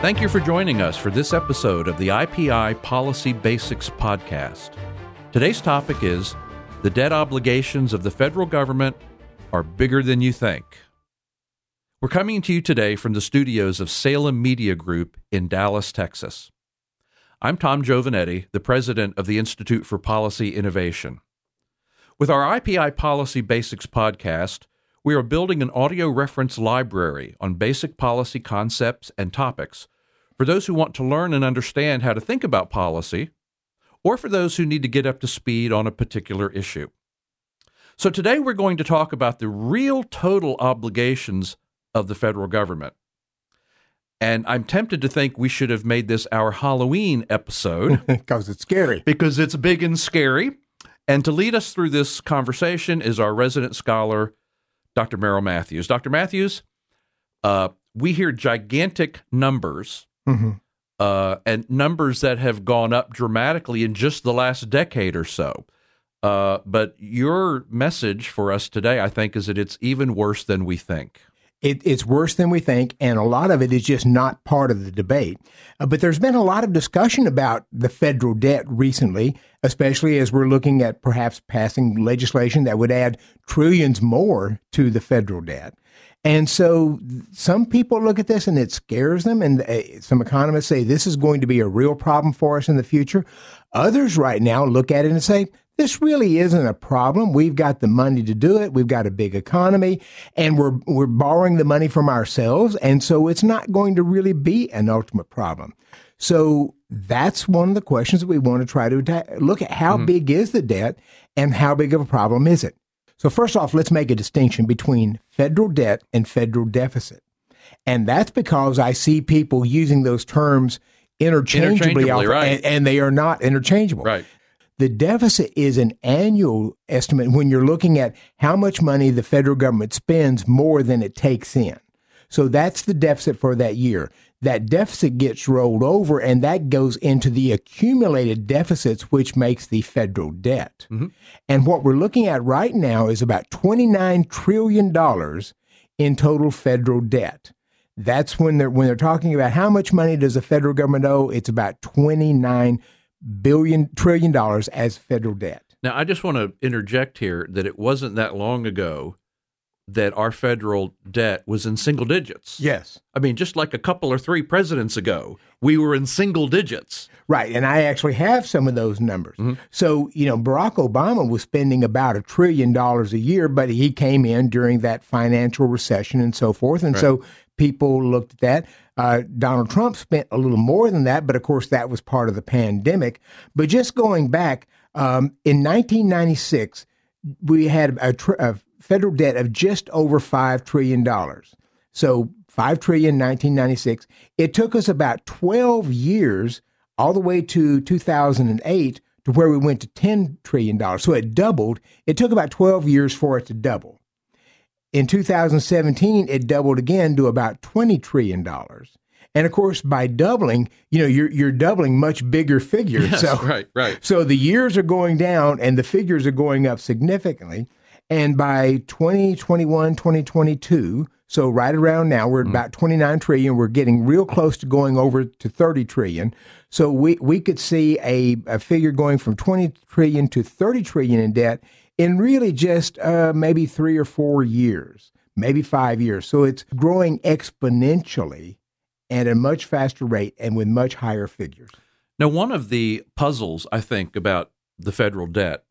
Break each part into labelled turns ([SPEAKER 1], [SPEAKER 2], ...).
[SPEAKER 1] Thank you for joining us for this episode of the IPI Policy Basics Podcast. Today's topic is The debt obligations of the federal government are bigger than you think. We're coming to you today from the studios of Salem Media Group in Dallas, Texas. I'm Tom Giovanetti, the president of the Institute for Policy Innovation. With our IPI Policy Basics podcast, we are building an audio reference library on basic policy concepts and topics for those who want to learn and understand how to think about policy, or for those who need to get up to speed on a particular issue. So today we're going to talk about the real total obligations of the federal government. And I'm tempted to think we should have made this our Halloween episode
[SPEAKER 2] because it's scary.
[SPEAKER 1] because it's big and scary. And to lead us through this conversation is our resident scholar, Dr. Merrill Matthews. Dr. Matthews, uh, we hear gigantic numbers
[SPEAKER 2] Mm-hmm.
[SPEAKER 1] uh, and numbers that have gone up dramatically in just the last decade or so. Uh, but your message for us today, I think, is that it's even worse than we think.
[SPEAKER 2] It, it's worse than we think, and a lot of it is just not part of the debate. Uh, but there's been a lot of discussion about the federal debt recently, especially as we're looking at perhaps passing legislation that would add trillions more to the federal debt. And so some people look at this and it scares them. And uh, some economists say this is going to be a real problem for us in the future. Others right now look at it and say, this really isn't a problem. We've got the money to do it. We've got a big economy and we're, we're borrowing the money from ourselves. And so it's not going to really be an ultimate problem. So that's one of the questions that we want to try to look at how mm-hmm. big is the debt and how big of a problem is it? So, first off, let's make a distinction between federal debt and federal deficit. And that's because I see people using those terms interchangeably,
[SPEAKER 1] interchangeably right.
[SPEAKER 2] and, and, they are not interchangeable.
[SPEAKER 1] Right.
[SPEAKER 2] The deficit is an annual estimate when you're looking at how much money the federal government spends more than it takes in. So that's the deficit for that year that deficit gets rolled over and that goes into the accumulated deficits, which makes the federal debt. Mm-hmm. And what we're looking at right now is about $29 trillion in total federal debt. That's when they're when they're talking about how much money does the federal government owe, it's about 29 billion trillion dollars as federal debt.
[SPEAKER 1] Now I just want to interject here that it wasn't that long ago that our federal debt was in single digits.
[SPEAKER 2] Yes.
[SPEAKER 1] I mean, just like a couple or three presidents ago, we were in single digits.
[SPEAKER 2] Right. And I actually have some of those numbers. Mm-hmm. So, you know, Barack Obama was spending about a trillion dollars a year, but he came in during that financial recession and so forth. And right. so people looked at that. Uh, Donald Trump spent a little more than that, but of course, that was part of the pandemic. But just going back, um, in 1996, we had a, tr- a federal debt of just over $5 trillion. So 5 trillion 1996. It took us about 12 years all the way to 2008 to where we went to 10 trillion dollars. So it doubled. It took about 12 years for it to double. In 2017, it doubled again to about 20 trillion dollars. And of course, by doubling, you know, you're you're doubling much bigger figures.
[SPEAKER 1] Yes,
[SPEAKER 2] so,
[SPEAKER 1] right, right.
[SPEAKER 2] So the years are going down and the figures are going up significantly. And by 2021, 2022, so right around now, we're at mm. about 29 trillion. We're getting real close to going over to 30 trillion. So we, we could see a, a figure going from 20 trillion to 30 trillion in debt in really just uh, maybe three or four years, maybe five years. So it's growing exponentially and at a much faster rate and with much higher figures.
[SPEAKER 1] Now, one of the puzzles I think about the federal debt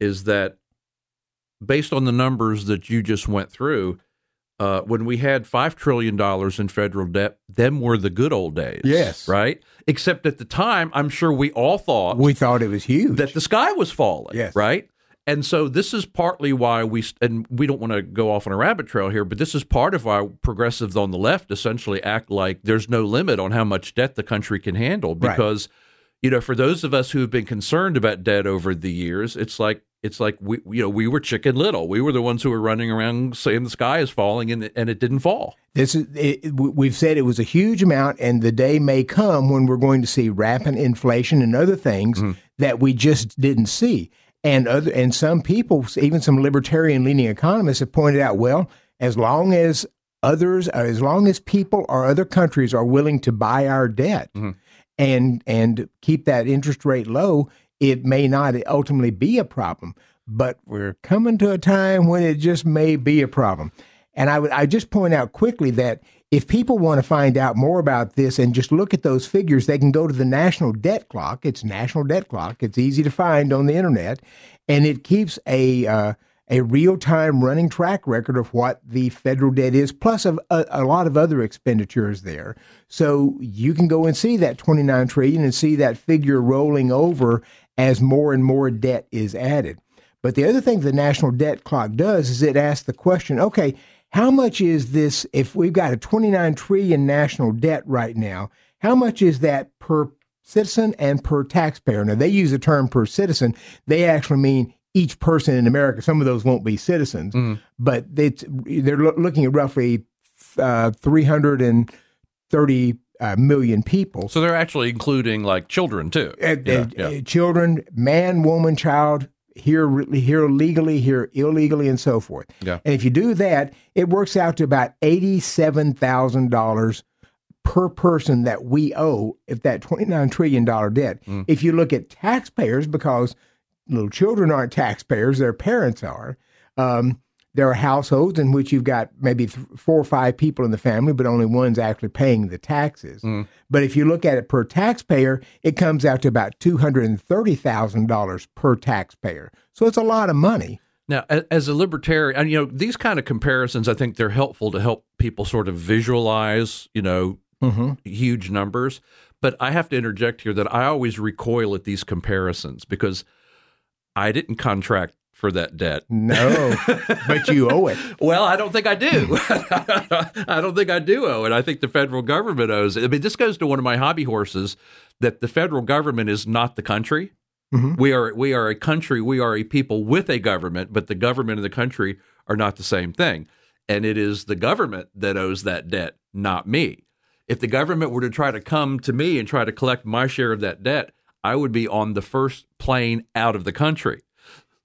[SPEAKER 1] is that based on the numbers that you just went through, uh, when we had $5 trillion in federal debt, them were the good old days.
[SPEAKER 2] Yes.
[SPEAKER 1] Right? Except at the time, I'm sure we all thought.
[SPEAKER 2] We thought it was huge.
[SPEAKER 1] That the sky was falling.
[SPEAKER 2] Yes.
[SPEAKER 1] Right? And so this is partly why we, and we don't want to go off on a rabbit trail here, but this is part of why progressives on the left essentially act like there's no limit on how much debt the country can handle because. Right you know, for those of us who have been concerned about debt over the years, it's like it's like we you know we were chicken little. We were the ones who were running around saying the sky is falling, and and it didn't fall.
[SPEAKER 2] This is it, we've said it was a huge amount, and the day may come when we're going to see rapid inflation and other things mm-hmm. that we just didn't see. And other and some people, even some libertarian leaning economists, have pointed out, well, as long as others, uh, as long as people or other countries are willing to buy our debt
[SPEAKER 1] Mm-hmm.
[SPEAKER 2] and and keep that interest rate low, it may not ultimately be a problem. But we're coming to a time when it just may be a problem. And I would I just point out quickly that if people want to find out more about this and just look at those figures, they can go to the National Debt Clock. It's National Debt Clock. It's easy to find on the internet, and it keeps a uh, a real time running track record of what the federal debt is, plus a, a, a lot of other expenditures there. So you can go and see that 29 trillion and see that figure rolling over as more and more debt is added. But the other thing the national debt clock does is it asks the question, okay, how much is this if we've got a 29 trillion national debt right now, how much is that per citizen and per taxpayer? Now they use the term per citizen, they actually mean each person in America. Some of those won't be citizens, but it's, they're loo- looking at roughly uh, 330 uh, million people.
[SPEAKER 1] So they're actually including like children too.
[SPEAKER 2] Uh,
[SPEAKER 1] Yeah,
[SPEAKER 2] uh,
[SPEAKER 1] yeah.
[SPEAKER 2] uh, children, man, woman, child, here, here legally, here illegally, and so forth.
[SPEAKER 1] Yeah.
[SPEAKER 2] And if you do that, it works out to about eighty-seven thousand dollars per person that we owe if that twenty-nine trillion dollar debt.
[SPEAKER 1] Mm.
[SPEAKER 2] If you look at taxpayers, because little children aren't taxpayers, their parents are. Um, there are households in which you've got maybe th- four or five people in the family, but only one's actually paying the taxes. But if you look at it per taxpayer, it comes out to about two hundred and thirty thousand dollars per taxpayer. So it's a lot of money.
[SPEAKER 1] Now, as a libertarian, and you know, these kind of comparisons, I think they're helpful to help people sort of visualize, you know, huge numbers. But I have to interject here that I always recoil at these comparisons because I didn't contract for that debt.
[SPEAKER 2] No, but you owe it.
[SPEAKER 1] Well, I don't think I do. I don't think I do owe it. I think the federal government owes it. I mean, this goes to one of my hobby horses that the federal government is not the country. Mm-hmm. We are we are a country. We are a people with a government, but the government and the country are not the same thing. And it is the government that owes that debt, not me. If the government were to try to come to me and try to collect my share of that debt, I would be on the first plane out of the country.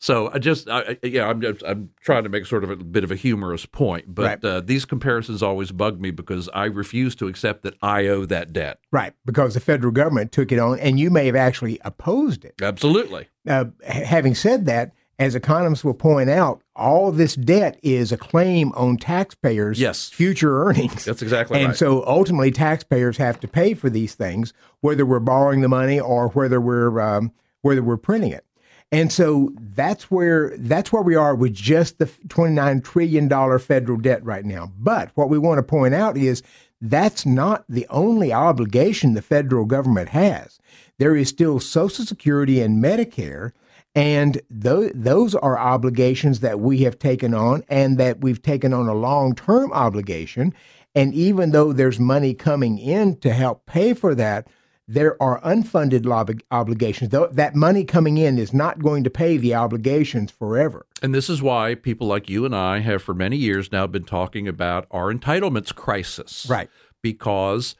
[SPEAKER 1] So I just, I, yeah, I'm just, I'm trying to make sort of a bit of a humorous point, but
[SPEAKER 2] Right.
[SPEAKER 1] uh, these comparisons always bug me because I refuse to accept that I owe that debt.
[SPEAKER 2] Right, because the federal government took it on, and you may have actually opposed it.
[SPEAKER 1] Absolutely.
[SPEAKER 2] Uh, having said that, as economists will point out, all this debt is a claim on taxpayers'
[SPEAKER 1] Yes.
[SPEAKER 2] future earnings.
[SPEAKER 1] That's exactly
[SPEAKER 2] and
[SPEAKER 1] right.
[SPEAKER 2] And so ultimately, taxpayers have to pay for these things, whether we're borrowing the money or whether we're um, whether we're printing it. And so that's where that's where we are with just the twenty nine trillion dollar federal debt right now. But what we want to point out is that's not the only obligation the federal government has. There is still Social Security and Medicare. And those, those are obligations that we have taken on and that we've taken on a long term obligation. And even though there's money coming in to help pay for that, there are unfunded lob- obligations. Though that money coming in is not going to pay the obligations forever.
[SPEAKER 1] And this is why people like you and I have for many years now been talking about our entitlements crisis.
[SPEAKER 2] Right.
[SPEAKER 1] Because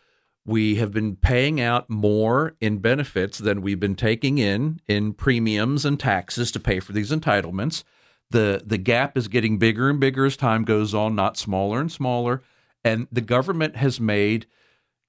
[SPEAKER 1] we have been paying out more in benefits than we've been taking in in premiums and taxes to pay for these entitlements. The the gap is getting bigger and bigger as time goes on, not smaller and smaller. And the government has made,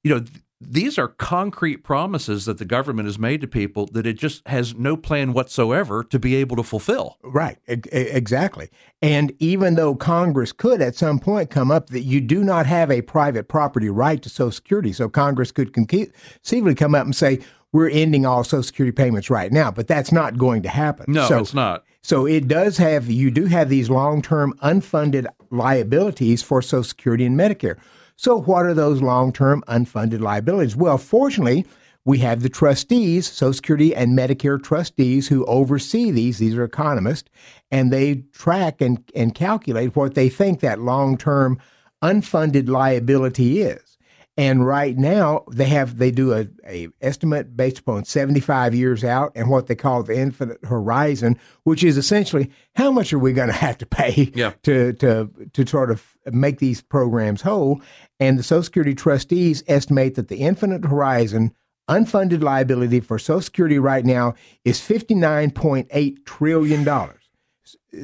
[SPEAKER 1] you know, these are concrete promises that the government has made to people that it just has no plan whatsoever to be able to fulfill.
[SPEAKER 2] Right, e- exactly. And even though Congress could at some point come up that you do not have a private property right to Social Security, so Congress could conceivably come up and say, we're ending all Social Security payments right now, but that's not going to happen.
[SPEAKER 1] No,
[SPEAKER 2] so,
[SPEAKER 1] it's not.
[SPEAKER 2] So it does have, you do have these long term unfunded liabilities for Social Security and Medicare. So, what are those long term unfunded liabilities? Well, fortunately, we have the trustees, Social Security and Medicare trustees, who oversee these. These are economists, and they track and, and calculate what they think that long term unfunded liability is. And right now, they have they do a, a estimate based upon 75 years out and what they call the infinite horizon, which is essentially how much are we going to have to pay
[SPEAKER 1] Yeah.
[SPEAKER 2] to to to sort of make these programs whole. And the Social Security trustees estimate that the infinite horizon unfunded liability for Social Security right now is 59.8 trillion dollars.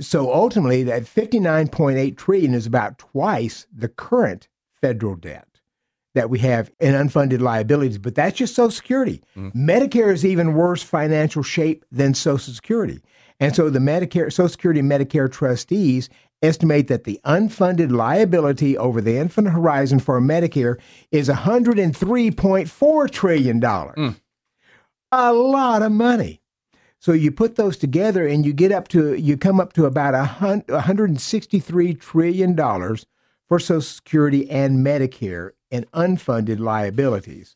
[SPEAKER 2] So ultimately, that 59.8 trillion is about twice the current federal debt that we have in unfunded liabilities. But that's just Social Security. Mm-hmm. Medicare is even worse financial shape than Social Security. And so the Medicare, Social Security and Medicare trustees estimate that the unfunded liability over the infinite horizon for Medicare is $103.4 trillion. Mm. A lot of money. So you put those together and you get up to, you come up to about $163 trillion for Social Security and Medicare in unfunded liabilities.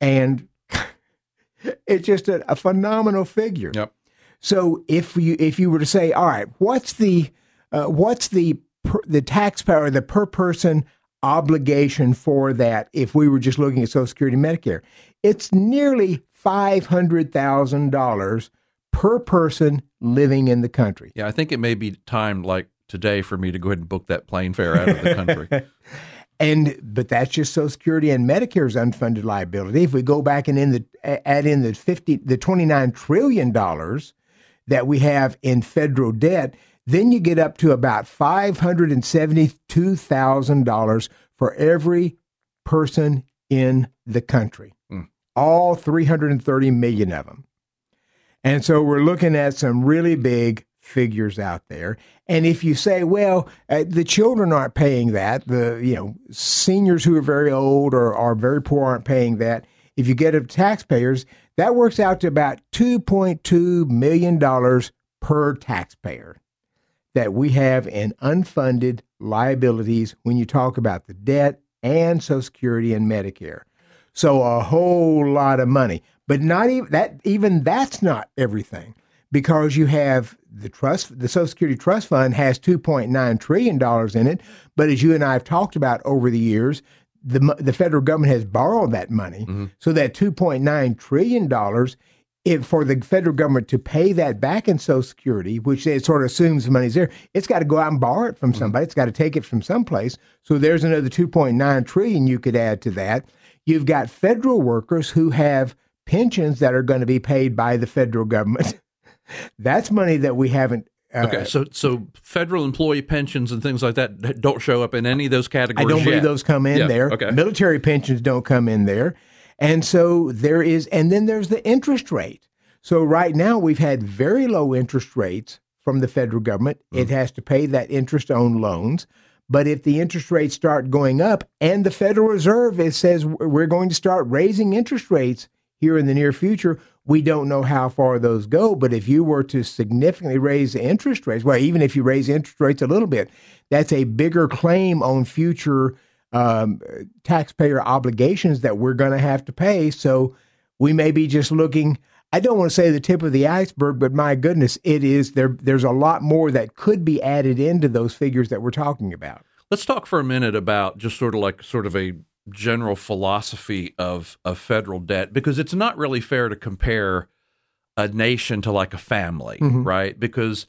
[SPEAKER 2] And it's just a, a phenomenal figure.
[SPEAKER 1] Yep.
[SPEAKER 2] So if you if you were to say, all right, what's the uh, what's the per, the taxpayer the per person obligation for that if we were just looking at Social Security and Medicare? It's nearly five hundred thousand dollars per person living in the country.
[SPEAKER 1] Yeah, I think it may be time like today for me to go ahead and book that plane fare out of the country.
[SPEAKER 2] and but that's just Social Security and Medicare's unfunded liability. If we go back and in the add in the fifty the twenty nine trillion dollars that we have in federal debt, then you get up to about $572,000 for every person in the country, mm. all 330 million of them. And so we're looking at some really big figures out there. And if you say, well, uh, the children aren't paying that, the you know seniors who are very old or are very poor aren't paying that. If you get to taxpayers, that works out to about $2.2 million per taxpayer that we have in unfunded liabilities when you talk about the debt and Social Security and Medicare. So a whole lot of money. But not even that even that's not everything because you have the trust the Social Security Trust Fund has 2.9 trillion dollars in it, but as you and I have talked about over the years, the the federal government has borrowed that money, mm-hmm. so that two point nine trillion dollars. If for the federal government to pay that back in Social Security, which it sort of assumes the money's there, it's got to go out and borrow it from mm-hmm. somebody. It's got to take it from someplace. So there's another 2.9 trillion you could add to that. You've got federal workers who have pensions that are going to be paid by the federal government. That's money that we haven't
[SPEAKER 1] uh, okay, so so federal employee pensions and things like that don't show up in any of those categories.
[SPEAKER 2] I don't
[SPEAKER 1] yet.
[SPEAKER 2] believe those come in
[SPEAKER 1] yeah,
[SPEAKER 2] there.
[SPEAKER 1] Okay.
[SPEAKER 2] Military pensions don't come in there, and so there is, and then there's the interest rate. So right now we've had very low interest rates from the federal government. Mm. It has to pay that interest on loans. But if the interest rates start going up, and the Federal Reserve it says we're going to start raising interest rates here in the near future, we don't know how far those go, but if you were to significantly raise the interest rates, well, even if you raise interest rates a little bit, that's a bigger claim on future um, taxpayer obligations that we're going to have to pay. So we may be just looking. I don't want to say the tip of the iceberg, but my goodness, it is there. There's a lot more that could be added into those figures that we're talking about.
[SPEAKER 1] Let's talk for a minute about just sort of like sort of a general philosophy of of federal debt because it's not really fair to compare a nation to like a family, mm-hmm. right? Because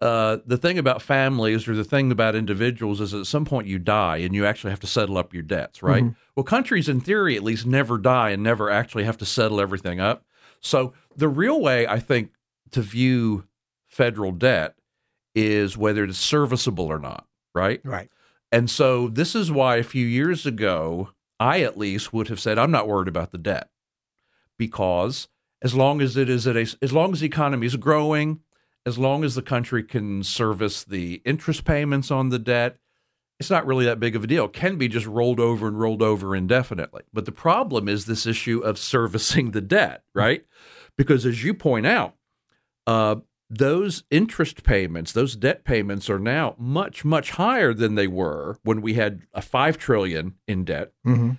[SPEAKER 1] uh, the thing about families or the thing about individuals is at some point you die and you actually have to settle up your debts, right? Mm-hmm. Well, countries in theory at least never die and never actually have to settle everything up. So the real way I think to view federal debt is whether it's serviceable or not, right?
[SPEAKER 2] Right.
[SPEAKER 1] And so this is why a few years ago, I at least would have said, I'm not worried about the debt because as long as it is at a, as long as the economy is growing, as long as the country can service the interest payments on the debt, it's not really that big of a deal. It can be just rolled over and rolled over indefinitely. But the problem is this issue of servicing the debt, right? Because as you point out, uh, those interest payments, those debt payments are now much, much higher than they were when we had a five trillion in debt. Mm-hmm.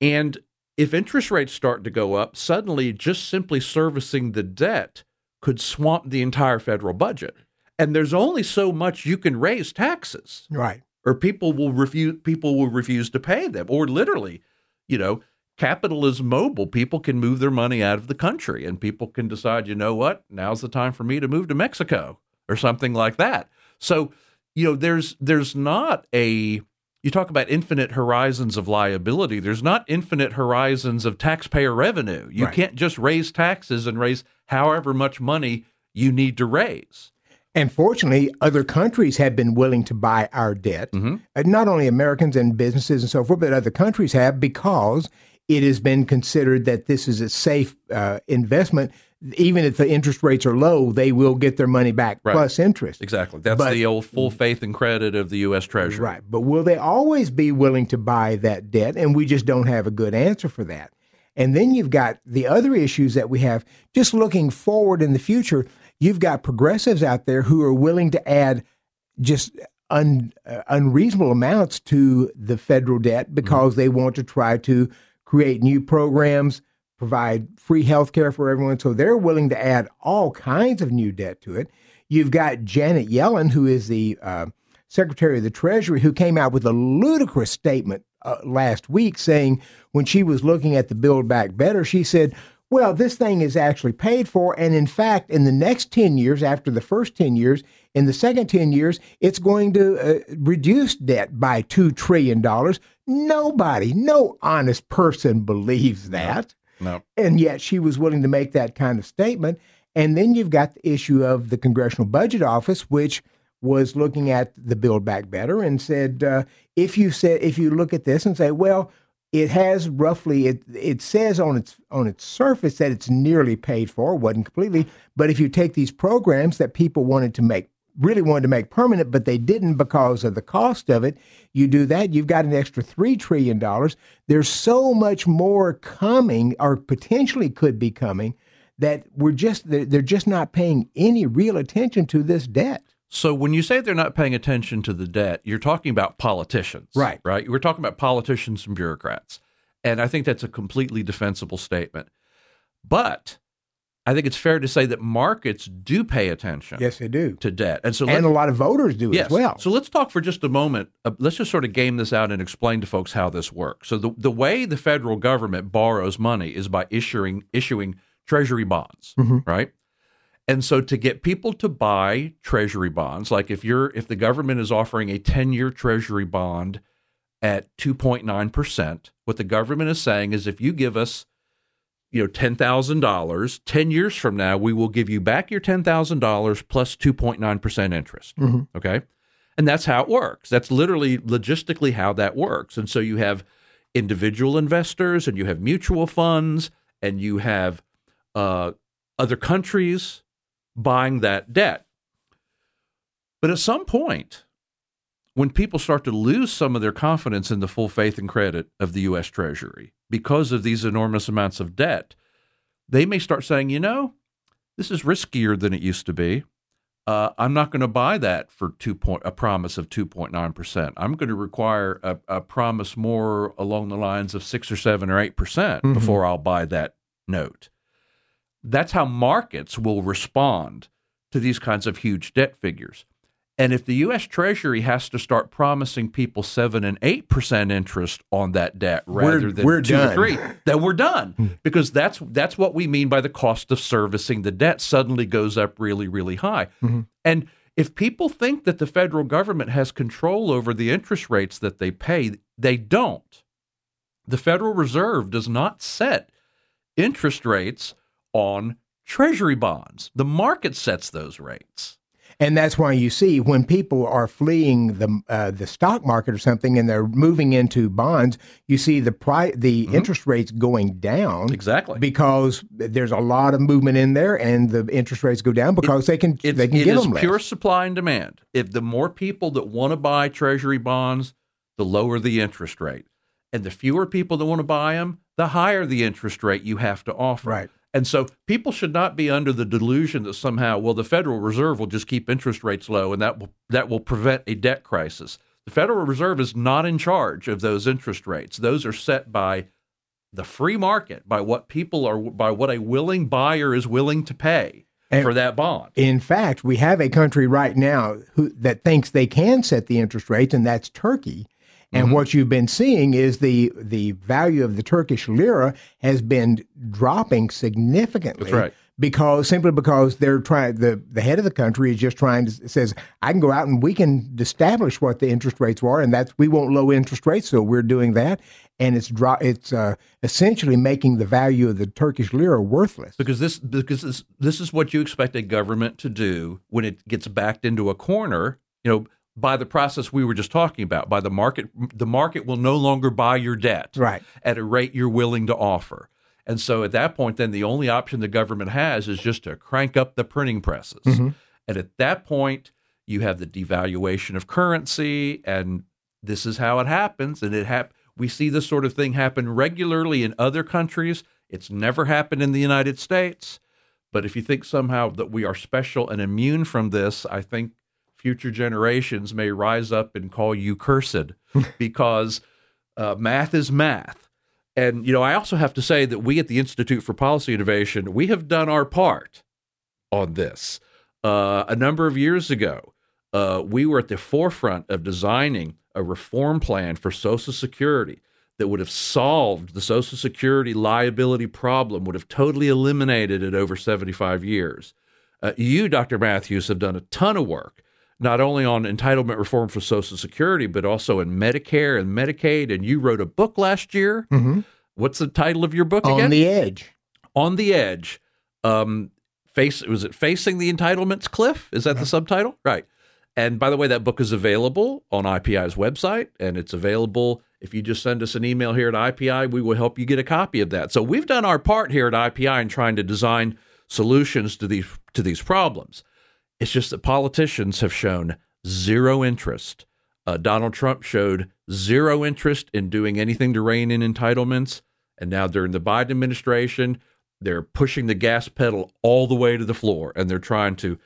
[SPEAKER 1] And if interest rates start to go up, suddenly just simply servicing the debt could swamp the entire federal budget. And there's only so much you can raise taxes.
[SPEAKER 2] Right.
[SPEAKER 1] Or people will refuse people will refuse to pay them. Or literally, you know, capital is mobile. People can move their money out of the country and people can decide, you know what, now's the time for me to move to Mexico or something like that. So, you know, there's there's not a you talk about infinite horizons of liability. There's not infinite horizons of taxpayer revenue. You right. can't just raise taxes and raise however much money you need to raise.
[SPEAKER 2] And fortunately, other countries have been willing to buy our debt. Uh, Not only Americans and businesses and so forth, but other countries have because it has been considered that this is a safe uh, investment. Even if the interest rates are low, they will get their money back
[SPEAKER 1] Right.
[SPEAKER 2] plus interest.
[SPEAKER 1] Exactly. That's
[SPEAKER 2] But-
[SPEAKER 1] the old full faith and credit of the U.S. Treasury.
[SPEAKER 2] Right. But will they always be willing to buy that debt? And we just don't have a good answer for that. And then you've got the other issues that we have just looking forward in the future. You've got progressives out there who are willing to add just un, uh, unreasonable amounts to the federal debt because they want to try to create new programs, provide free health care for everyone. So they're willing to add all kinds of new debt to it. You've got Janet Yellen, who is the uh, Secretary of the Treasury, who came out with a ludicrous statement uh, last week saying when she was looking at the Build Back Better, she said, well, this thing is actually paid for. And in fact, in the next 10 years, after the first 10 years, in the second 10 years, it's going to uh, reduce debt by $2 trillion. Nobody, no honest person believes that.
[SPEAKER 1] No.
[SPEAKER 2] And yet she was willing to make that kind of statement. And then you've got the issue of the Congressional Budget Office, which was looking at the Build Back Better and said, uh, if you said if you look at this and say, well, it has roughly it it says on its on its surface that it's nearly paid for, wasn't completely, but if you take these programs that people wanted to make really wanted to make permanent, but they didn't because of the cost of it. You do that, you've got an extra $3 trillion. There's so much more coming or potentially could be coming that we're just, they're, they're just not paying any real attention to this debt.
[SPEAKER 1] So when you say they're not paying attention to the debt, you're talking about politicians.
[SPEAKER 2] Right.
[SPEAKER 1] Right. We're talking about politicians and bureaucrats. And I think that's a completely defensible statement. But I think it's fair to say that markets do pay attention
[SPEAKER 2] Yes, they do.
[SPEAKER 1] to debt. And so
[SPEAKER 2] And a lot of voters do
[SPEAKER 1] Yes.
[SPEAKER 2] as well.
[SPEAKER 1] So let's talk for just a moment. Uh, let's just sort of game this out and explain to folks how this works. So the the way the federal government borrows money is by issuing issuing treasury bonds, right? And so to get people to buy treasury bonds, like if you're if the government is offering a 10-year treasury bond at 2.9%, what the government is saying is if you give us you know $10,000, 10 years from now we will give you back your $10,000 plus 2.9% interest. Okay? And that's how it works. That's literally logistically how that works. And so you have individual investors and you have mutual funds and you have uh, other countries buying that debt. But at some point, when people start to lose some of their confidence in the full faith and credit of the U.S. Treasury because of these enormous amounts of debt, they may start saying, you know, this is riskier than it used to be. Uh, I'm not going to buy that for two point a promise of 2.9 percent. I'm going to require a, a promise more along the lines of six or seven or eight percent before I'll buy that note. That's how markets will respond to these kinds of huge debt figures. And if the U.S. Treasury has to start promising people seven and eight percent interest on that debt rather
[SPEAKER 2] We're-
[SPEAKER 1] than
[SPEAKER 2] we're
[SPEAKER 1] two
[SPEAKER 2] done.
[SPEAKER 1] or three, then we're done hmm. because that's that's what we mean by the cost of servicing the debt suddenly goes up really really high. Mm-hmm. And if people think that the federal government has control over the interest rates that they pay, they don't. The Federal Reserve does not set interest rates on treasury bonds. The market sets those rates.
[SPEAKER 2] And that's why you see when people are fleeing the uh, the stock market or something, and they're moving into bonds, you see the pri- the interest rates going down
[SPEAKER 1] Mm-hmm. Exactly.
[SPEAKER 2] because there's a lot of movement in there, and the interest rates go down because they can they can
[SPEAKER 1] it
[SPEAKER 2] give
[SPEAKER 1] is
[SPEAKER 2] them less.
[SPEAKER 1] pure supply and demand. If the more people that want to buy treasury bonds, the lower the interest rate. And the fewer people that want to buy them, the higher the interest rate you have to offer.
[SPEAKER 2] Right.
[SPEAKER 1] And so people should not be under the delusion that somehow, well, the Federal Reserve will just keep interest rates low and that will that will prevent a debt crisis. The Federal Reserve is not in charge of those interest rates. Those are set by the free market, by what people are by what a willing buyer is willing to pay
[SPEAKER 2] And-
[SPEAKER 1] for that bond.
[SPEAKER 2] In fact, we have a country right now who, that thinks they can set the interest rates, and that's Turkey. And
[SPEAKER 1] Mm-hmm.
[SPEAKER 2] what you've been seeing is the the value of the Turkish lira has been dropping significantly.
[SPEAKER 1] That's right.
[SPEAKER 2] Because simply because they're trying the the head of the country is just trying to says I can go out and we can establish what the interest rates are and that's we want low interest rates so we're doing that and it's dro- it's uh, essentially making the value of the Turkish lira worthless.
[SPEAKER 1] Because this because this, this is what you expect a government to do when it gets backed into a corner. You know, by the process we were just talking about, by the market, the market will no longer buy your debt
[SPEAKER 2] right.
[SPEAKER 1] at a rate you're willing to offer. And so at that point, then the only option the government has is just to crank up the printing presses.
[SPEAKER 2] Mm-hmm.
[SPEAKER 1] And at that point, you have the devaluation of currency, and this is how it happens. And it hap- we see this sort of thing happen regularly in other countries. It's never happened in the United States. But if you think somehow that we are special and immune from this, I think future generations may rise up and call you cursed because uh, math is math. And you know, I also have to say that we at the Institute for Policy Innovation, we have done our part on this. Uh, a number of years ago, uh, we were at the forefront of designing a reform plan for Social Security that would have solved the Social Security liability problem, would have totally eliminated it over 75 years. Uh, you, Dr. Matthews, have done a ton of work, not only on entitlement reform for Social Security, but also in Medicare and Medicaid. And you wrote a book last year.
[SPEAKER 2] Mm-hmm.
[SPEAKER 1] What's the title of your book
[SPEAKER 2] On
[SPEAKER 1] again?
[SPEAKER 2] On the edge.
[SPEAKER 1] on the edge. Um, face was it facing the entitlements cliff? Is that the subtitle? Right. And by the way, that book is available on IPI's website, and it's available if you just send us an email here at IPI. We will help you get a copy of that. So we've done our part here at IPI in trying to design solutions to these to these problems. It's just that politicians have shown zero interest. Uh, Donald Trump showed zero interest in doing anything to rein in entitlements. And now during the Biden administration, they're pushing the gas pedal all the way to the floor and they're trying to,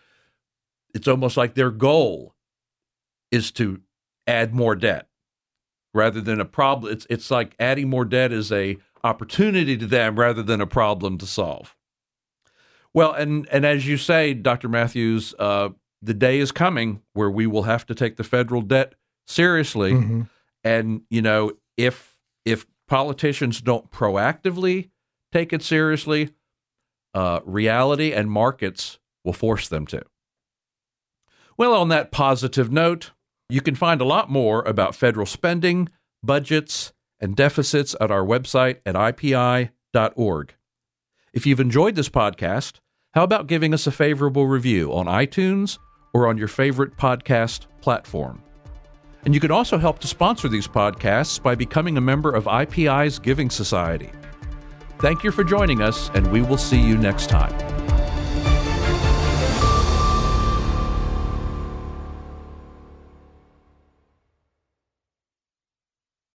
[SPEAKER 1] it's almost like their goal is to add more debt rather than a problem. It's, it's like adding more debt is a opportunity to them rather than a problem to solve. Well, and, and as you say, Dr. Matthews, uh, the day is coming where we will have to take the federal debt seriously.
[SPEAKER 2] Mm-hmm.
[SPEAKER 1] And, you know, if if politicians don't proactively take it seriously, uh, reality and markets will force them to. Well, on that positive note, you can find a lot more about federal spending, budgets, and deficits at our website at ipi.org. If you've enjoyed this podcast, how about giving us a favorable review on iTunes or on your favorite podcast platform? And you can also help to sponsor these podcasts by becoming a member of IPI's Giving Society. Thank you for joining us, and we will see you next time.